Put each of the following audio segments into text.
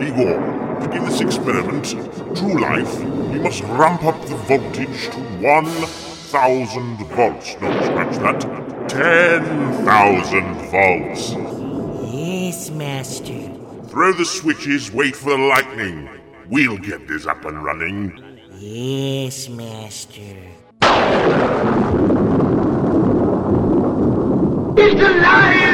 Igor, to give this experiment true life, we must ramp up the voltage to 1,000 volts. No, scratch that. 10,000 volts. Yes, Master. Throw the switches, wait for the lightning. We'll get this up and running. Yes, Master. He's alive!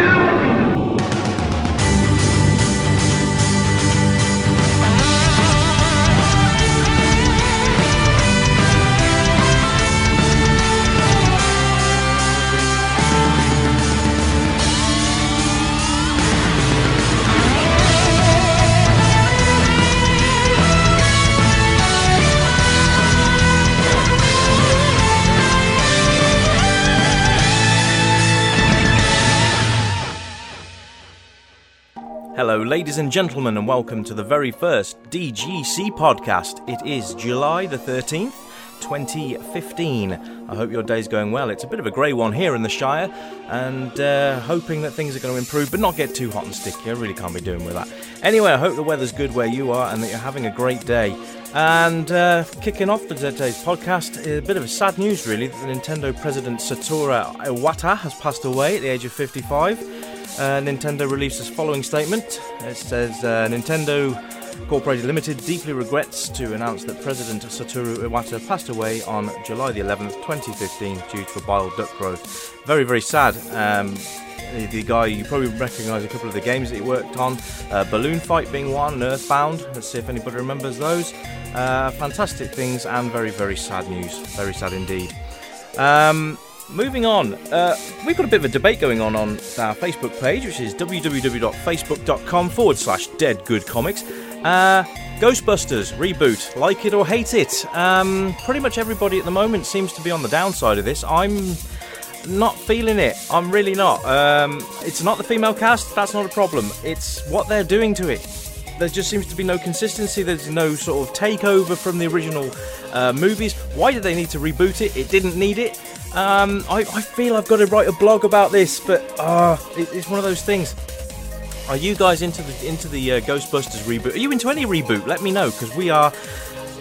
Hello, ladies and gentlemen, and welcome to the very first DGC podcast. It is July the 13th, 2015. I hope your day's going well. It's a bit of a grey one here in the Shire, and uh, hoping that things are going to improve, but not get too hot and sticky. I really can't be doing with that. Anyway, I hope the weather's good where you are and that you're having a great day. And uh, kicking off for today's podcast, a bit of a sad news, really. The Nintendo president Satoru Iwata has passed away at the age of 55. Uh, Nintendo released this following statement. It says uh, Nintendo Incorporated Limited deeply regrets to announce that President Satoru Iwata passed away on July the 11th, 2015, due to a bile duct growth. Very, very sad. Um, the, guy you probably recognise a couple of the games that he worked on. Uh, Balloon Fight being one, Earthbound. Let's see if anybody remembers those. Uh, fantastic things and very, very sad news. Very sad indeed. Um, moving on, uh, we've got a bit of a debate going on on our Facebook page, which is www.facebook.com forward slash dead good comics. Uh, Ghostbusters reboot, like it or hate it. Um, pretty much everybody at the moment seems to be on the downside of this. I'm not feeling it. I'm really not. Um, it's not the female cast, that's not a problem. It's what they're doing to it. There just seems to be no consistency. There's no sort of takeover from the original uh, movies. Why did they need to reboot it? It didn't need it. Um, I, I, feel I've got to write a blog about this, but uh, it, it's one of those things. Are you guys into the into the uh, Ghostbusters reboot? Are you into any reboot? Let me know because we are.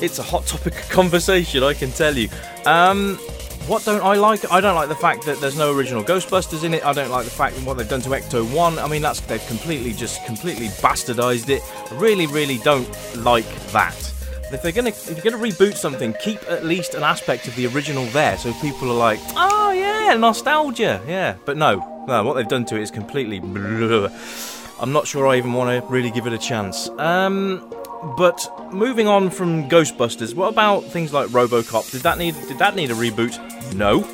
It's a hot topic of conversation, I can tell you. Um, what don't I like? I don't like the fact that there's no original Ghostbusters in it. I don't like the fact that what they've done to Ecto One. I mean, that's they've completely just completely bastardized it. I really, really don't like that. If they're gonna if you're gonna reboot something, keep at least an aspect of the original there, so people are like, oh yeah, nostalgia, yeah. But no, no, what they've done to it is completely. Blah. I'm not sure I even want to really give it a chance. Um, but moving on from Ghostbusters, what about things like RoboCop? Did that need did that need a reboot? No,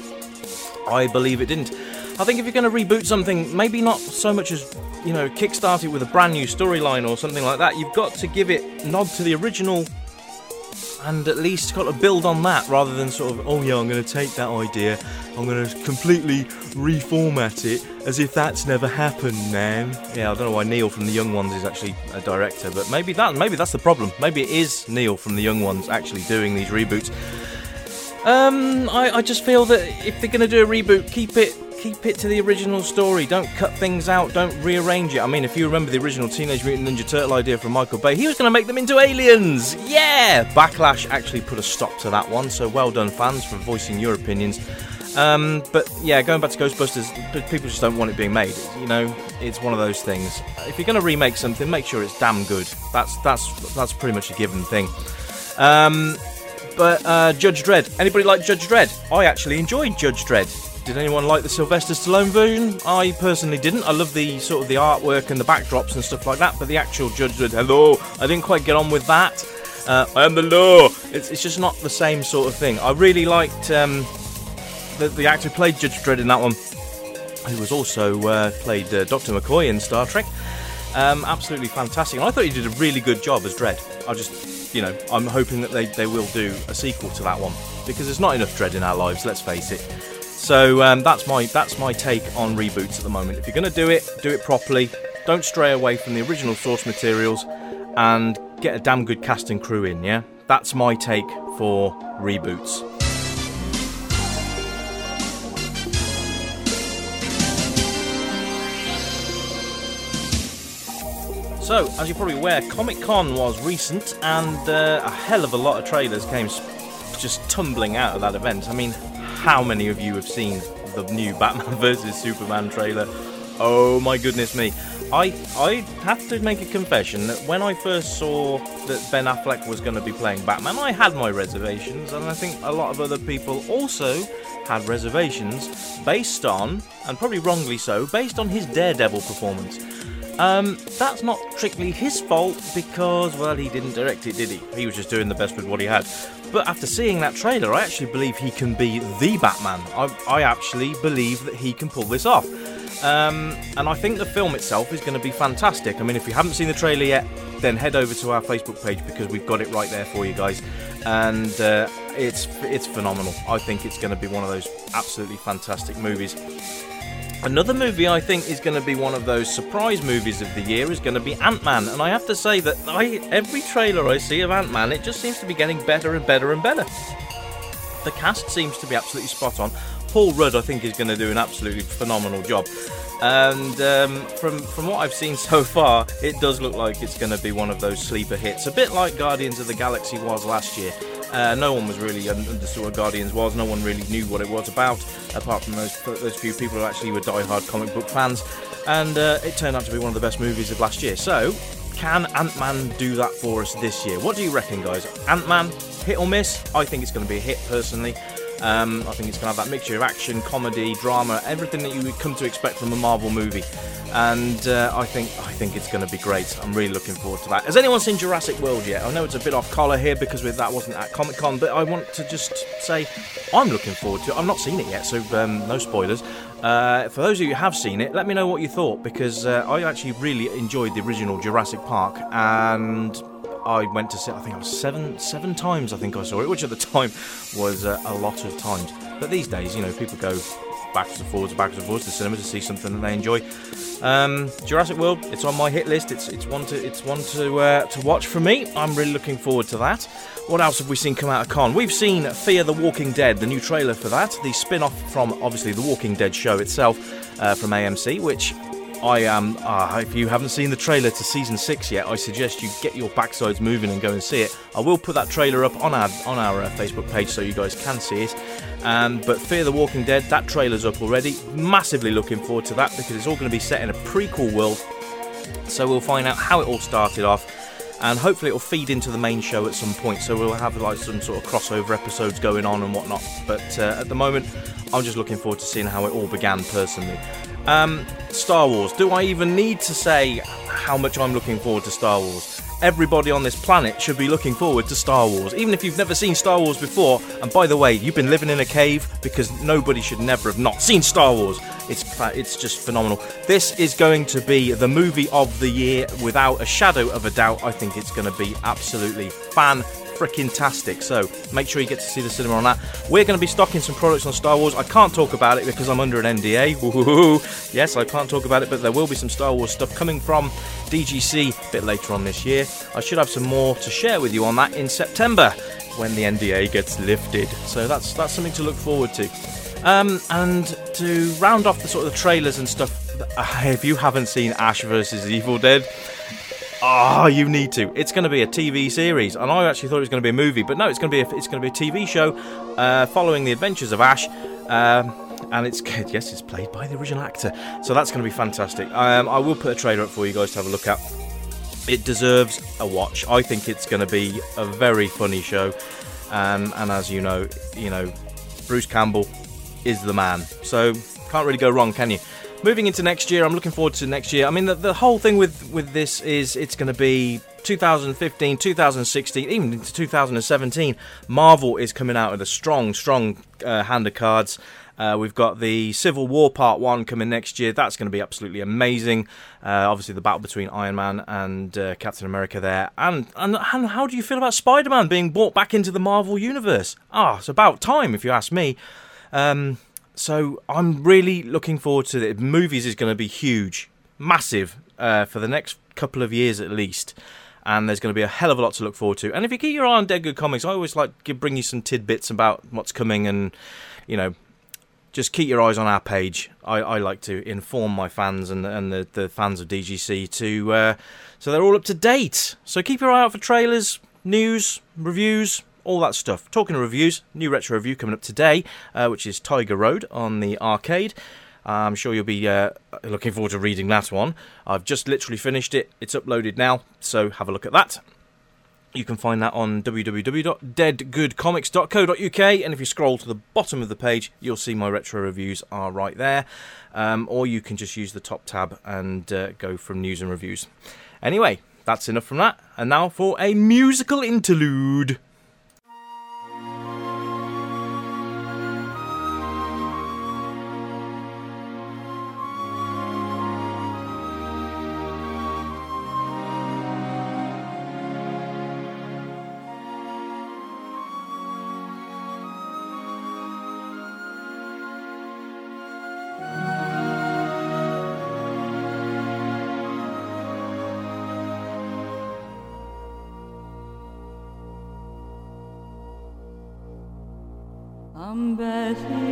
I believe it didn't. I think if you're going to reboot something, maybe not so much as you know kickstart it with a brand new storyline or something like that. You've got to give it nod to the original and at least got to build on that rather than sort of, oh yeah, I'm going to take that idea, I'm going to completely reformat it as if that's never happened, man. Yeah, I don't know why Neil from the Young Ones is actually a director, but maybe that maybe that's the problem. Maybe it is Neil from the Young Ones actually doing these reboots. Um, I, I just feel that if they're going to do a reboot, keep it keep it to the original story. Don't cut things out. Don't rearrange it. I mean, if you remember the original Teenage Mutant Ninja Turtle idea from Michael Bay, he was going to make them into aliens. Yeah! Backlash actually put a stop to that one, so well done, fans, for voicing your opinions. Um, but yeah, going back to Ghostbusters, people just don't want it being made. You know, it's one of those things. If you're going to remake something, make sure it's damn good. That's that's that's pretty much a given thing. Um, but uh, Judge Dredd. Anybody like Judge Dredd? I actually enjoyed Judge Dredd. Did anyone like the Sylvester Stallone version? I personally didn't. I love the sort of the artwork and the backdrops and stuff like that, but the actual Judge Dredd, hello, I didn't quite get on with that. Uh, I am the law. It's, it's just not the same sort of thing. I really liked um, the, the actor who played Judge Dredd in that one, who was also uh, played uh, Dr. McCoy in Star Trek. Um, absolutely fantastic. And I thought he did a really good job as Dredd. I just, you know, I'm hoping that they, they will do a sequel to that one because there's not enough Dredd in our lives. Let's face it. So um, that's my that's my take on reboots at the moment. If you're going to do it, do it properly. Don't stray away from the original source materials, and get a damn good cast and crew in. Yeah, that's my take for reboots. So, as you're probably aware, Comic Con was recent, and uh, a hell of a lot of trailers came just tumbling out of that event. I mean, how many of you have seen the new Batman vs Superman trailer? Oh my goodness me! I I have to make a confession that when I first saw that Ben Affleck was going to be playing Batman, I had my reservations, and I think a lot of other people also had reservations based on, and probably wrongly so, based on his Daredevil performance. Um, that's not strictly his fault because, well, he didn't direct it, did he? He was just doing the best with what he had. But after seeing that trailer, I actually believe he can be the Batman. I, I actually believe that he can pull this off. Um, and I think the film itself is going to be fantastic. I mean, if you haven't seen the trailer yet, then head over to our Facebook page because we've got it right there for you guys, and uh, it's it's phenomenal. I think it's going to be one of those absolutely fantastic movies. Another movie I think is going to be one of those surprise movies of the year is going to be Ant Man, and I have to say that I every trailer I see of Ant Man, it just seems to be getting better and better and better. The cast seems to be absolutely spot on. Paul Rudd, I think, is going to do an absolutely phenomenal job. And um, from from what I've seen so far, it does look like it's going to be one of those sleeper hits, a bit like Guardians of the Galaxy was last year. Uh, no one was really understood what Guardians was. No one really knew what it was about, apart from those those few people who actually were die-hard comic book fans. And uh, it turned out to be one of the best movies of last year. So, can Ant Man do that for us this year? What do you reckon, guys? Ant Man, hit or miss? I think it's going to be a hit personally. Um, I think it's going to have that mixture of action, comedy, drama, everything that you would come to expect from a Marvel movie. And uh, I think I think it's going to be great. I'm really looking forward to that. Has anyone seen Jurassic World yet? I know it's a bit off collar here because that wasn't at Comic Con, but I want to just say I'm looking forward to it. I've not seen it yet, so um, no spoilers. Uh, for those of you who have seen it, let me know what you thought because uh, I actually really enjoyed the original Jurassic Park and I went to see. I think I was seven seven times. I think I saw it, which at the time was uh, a lot of times. But these days, you know, people go backwards and forwards, backwards and forwards to the cinema to see something that they enjoy. Um, Jurassic World, it's on my hit list. It's it's one to it's one to uh, to watch for me. I'm really looking forward to that. What else have we seen come out of Con? We've seen Fear the Walking Dead, the new trailer for that, the spin-off from obviously the Walking Dead show itself uh, from AMC, which I am. Uh, if you haven't seen the trailer to season six yet, I suggest you get your backsides moving and go and see it. I will put that trailer up on our on our uh, Facebook page so you guys can see it. Um, but Fear the Walking Dead, that trailer's up already. Massively looking forward to that because it's all going to be set in a prequel world. So we'll find out how it all started off. And hopefully it'll feed into the main show at some point, so we'll have like some sort of crossover episodes going on and whatnot. But uh, at the moment, I'm just looking forward to seeing how it all began personally. Um, Star Wars. Do I even need to say how much I'm looking forward to Star Wars? Everybody on this planet should be looking forward to Star Wars, even if you've never seen Star Wars before. And by the way, you've been living in a cave because nobody should never have not seen Star Wars. It's it's just phenomenal. This is going to be the movie of the year without a shadow of a doubt. I think it's going to be absolutely fan freaking tastic. So make sure you get to see the cinema on that. We're going to be stocking some products on Star Wars. I can't talk about it because I'm under an NDA. Woo-hoo-hoo. Yes, I can't talk about it, but there will be some Star Wars stuff coming from DGC a bit later on this year. I should have some more to share with you on that in September when the NDA gets lifted. So that's that's something to look forward to. Um, and to round off the sort of the trailers and stuff, uh, if you haven't seen Ash versus Evil Dead, Oh, you need to. It's going to be a TV series, and I actually thought it was going to be a movie, but no, it's going to be a, it's going to be a TV show uh, following the adventures of Ash. Um, and it's yes, it's played by the original actor, so that's going to be fantastic. Um, I will put a trailer up for you guys to have a look at. It deserves a watch. I think it's going to be a very funny show, um, and as you know, you know, Bruce Campbell is the man, so can't really go wrong, can you? Moving into next year, I'm looking forward to next year. I mean, the, the whole thing with, with this is it's going to be 2015, 2016, even into 2017. Marvel is coming out with a strong, strong uh, hand of cards. Uh, we've got the Civil War Part 1 coming next year. That's going to be absolutely amazing. Uh, obviously, the battle between Iron Man and uh, Captain America there. And, and, and how do you feel about Spider Man being brought back into the Marvel Universe? Ah, it's about time, if you ask me. Um, so I'm really looking forward to it. Movies is going to be huge, massive uh, for the next couple of years at least. And there's going to be a hell of a lot to look forward to. And if you keep your eye on Dead Good Comics, I always like to bring you some tidbits about what's coming and, you know, just keep your eyes on our page. I, I like to inform my fans and and the, the fans of DGC to uh, so they're all up to date. So keep your eye out for trailers, news, reviews, all that stuff. Talking of reviews, new retro review coming up today, uh, which is Tiger Road on the arcade. I'm sure you'll be uh, looking forward to reading that one. I've just literally finished it. It's uploaded now, so have a look at that. You can find that on www.deadgoodcomics.co.uk, and if you scroll to the bottom of the page, you'll see my retro reviews are right there. Um, or you can just use the top tab and uh, go from news and reviews. Anyway, that's enough from that, and now for a musical interlude. Betigan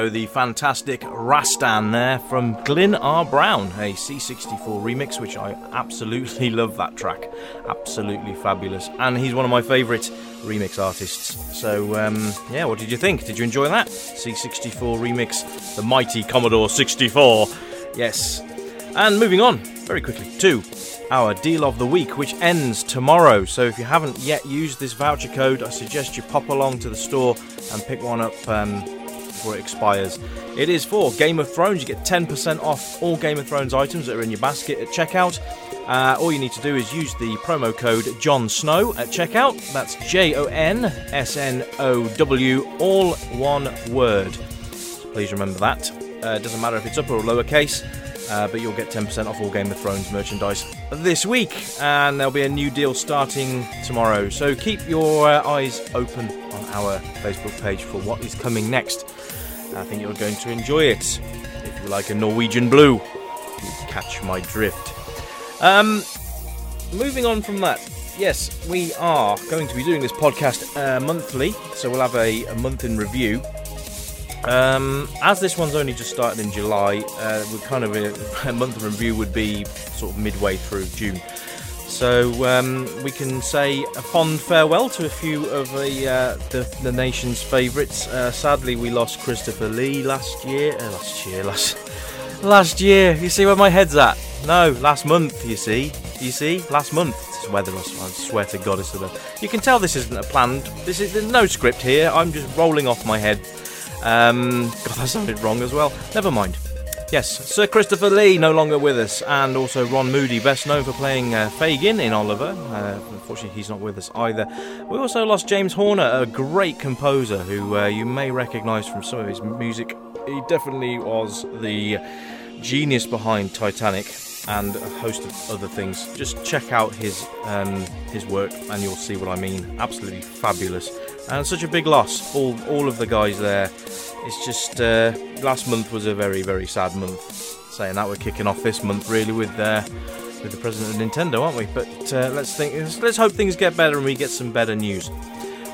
There you go, the fantastic Rastan there from Glyn R. Brown, a C64 remix, which I absolutely love that track. Absolutely fabulous. And he's one of my favourite remix artists. So, um, yeah, what did you think? Did you enjoy that? C64 remix, the mighty Commodore 64. Yes. And moving on, very quickly, to our deal of the week, which ends tomorrow. So if you haven't yet used this voucher code, I suggest you pop along to the store and pick one up um, before it expires. It is for Game of Thrones. You get 10% off all Game of Thrones items that are in your basket at checkout. Uh, all you need to do is use the promo code Jon Snow at checkout. That's J O N S N O W, all one word. So please remember that. Uh, it doesn't matter if it's upper or lowercase. Uh, but you'll get 10% off all Game of Thrones merchandise this week, and there'll be a new deal starting tomorrow. So keep your uh, eyes open on our Facebook page for what is coming next. I think you're going to enjoy it. If you like a Norwegian blue, you catch my drift. Um, moving on from that, yes, we are going to be doing this podcast uh, monthly, so we'll have a, a month in review. Um, as this one's only just started in July, uh, we kind of a, a month in review would be sort of midway through June. So um, we can say a fond farewell to a few of the uh, the, the nation's favourites. Uh, sadly, we lost Christopher Lee last year. Uh, last year, last last year. You see where my head's at? No, last month. You see, you see, last month. It's weather. I swear to God, it's the. You can tell this isn't a planned. This is there's no script here. I'm just rolling off my head. Um, God, that sounded wrong as well. Never mind. Yes, Sir Christopher Lee no longer with us, and also Ron Moody, best known for playing uh, Fagin in Oliver. Uh, unfortunately, he's not with us either. We also lost James Horner, a great composer who uh, you may recognise from some of his music. He definitely was the genius behind Titanic and a host of other things. Just check out his um, his work, and you'll see what I mean. Absolutely fabulous, and such a big loss. All all of the guys there. It's just uh, last month was a very very sad month. Saying that we're kicking off this month really with uh, with the president of Nintendo, aren't we? But uh, let's think. Let's hope things get better and we get some better news.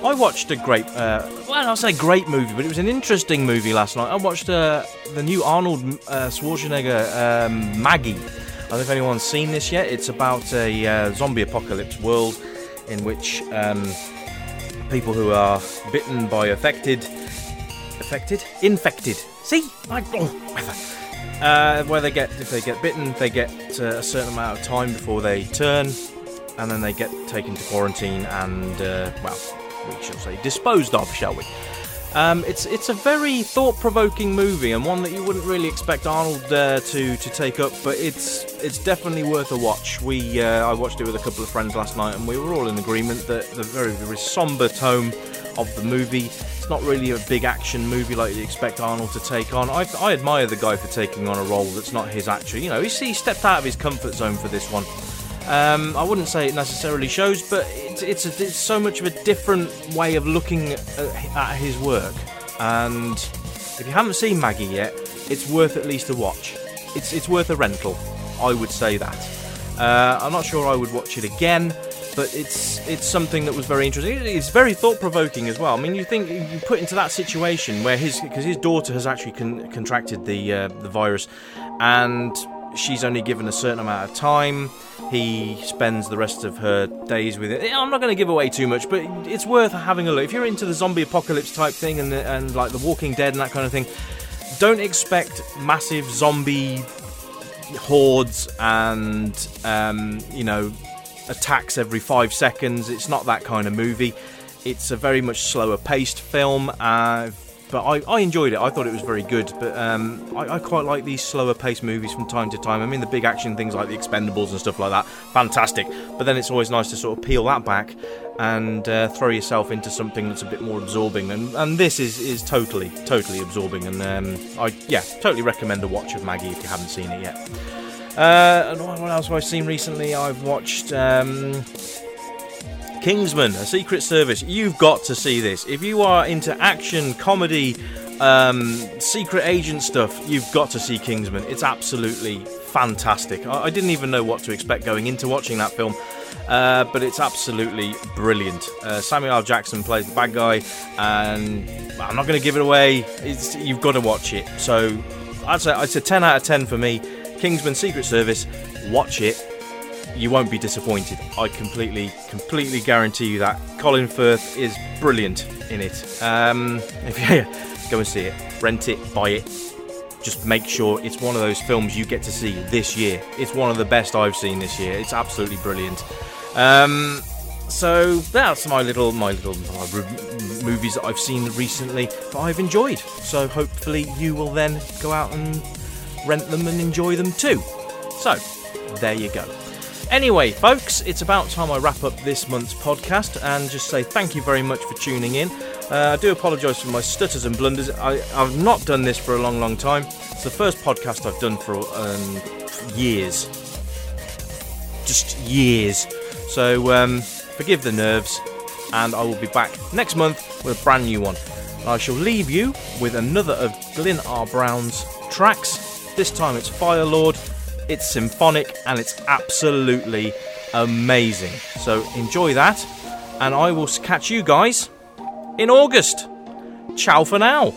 I watched a great, uh, well, I'll say great movie, but it was an interesting movie last night. I watched uh, the new Arnold uh, Schwarzenegger um, Maggie. I don't know if anyone's seen this yet. It's about a uh, zombie apocalypse world in which um, people who are bitten by affected, affected, infected. See, I, oh, uh, where they get if they get bitten, they get uh, a certain amount of time before they turn, and then they get taken to quarantine and uh, well, we shall say disposed of, shall we? Um, it's it's a very thought-provoking movie and one that you wouldn't really expect Arnold uh, to to take up, but it's it's definitely worth a watch. We uh, I watched it with a couple of friends last night, and we were all in agreement that the very very somber tone of the movie. It's not really a big action movie like you expect Arnold to take on. I, I admire the guy for taking on a role that's not his actual. You know, he, he stepped out of his comfort zone for this one. Um, I wouldn't say it necessarily shows, but it's it's, a, it's so much of a different way of looking at, at his work. And if you haven't seen Maggie yet, it's worth at least a watch. It's it's worth a rental. I would say that. Uh, I'm not sure I would watch it again, but it's it's something that was very interesting. It's very thought provoking as well. I mean, you think you put into that situation where his because his daughter has actually con- contracted the uh, the virus, and she's only given a certain amount of time. He spends the rest of her days with it. I'm not going to give away too much, but it's worth having a look. If you're into the zombie apocalypse type thing and and like The Walking Dead and that kind of thing, don't expect massive zombie hordes and um, you know attacks every five seconds. It's not that kind of movie. It's a very much slower paced film. Uh, but I, I enjoyed it. I thought it was very good. But um, I, I quite like these slower paced movies from time to time. I mean, the big action things like the Expendables and stuff like that, fantastic. But then it's always nice to sort of peel that back and uh, throw yourself into something that's a bit more absorbing. And, and this is, is totally, totally absorbing. And um, I, yeah, totally recommend a watch of Maggie if you haven't seen it yet. Uh, and what else have I seen recently? I've watched. Um, Kingsman, a Secret Service. You've got to see this. If you are into action, comedy, um, secret agent stuff, you've got to see Kingsman. It's absolutely fantastic. I, I didn't even know what to expect going into watching that film. Uh, but it's absolutely brilliant. Uh, Samuel L. Jackson plays the bad guy, and I'm not going to give it away. It's, you've got to watch it. So I'd say it's a 10 out of 10 for me. Kingsman Secret Service, watch it you won't be disappointed. I completely, completely guarantee you that. Colin Firth is brilliant in it. Um, if go and see it, rent it, buy it. Just make sure it's one of those films you get to see this year. It's one of the best I've seen this year. It's absolutely brilliant. Um, so that's my little, my little movies that I've seen recently that I've enjoyed. So hopefully you will then go out and rent them and enjoy them too. So there you go. Anyway, folks, it's about time I wrap up this month's podcast and just say thank you very much for tuning in. Uh, I do apologise for my stutters and blunders. I, have not done this for a long, long time. It's the first podcast I've done for um, years. Just years. So um, forgive the nerves, and I will be back next month with a brand new one. I shall leave you with another of Glyn R. Brown's tracks. This time it's Fire Lord it's symphonic and it's absolutely amazing. So enjoy that, and I will catch you guys in August. Ciao for now.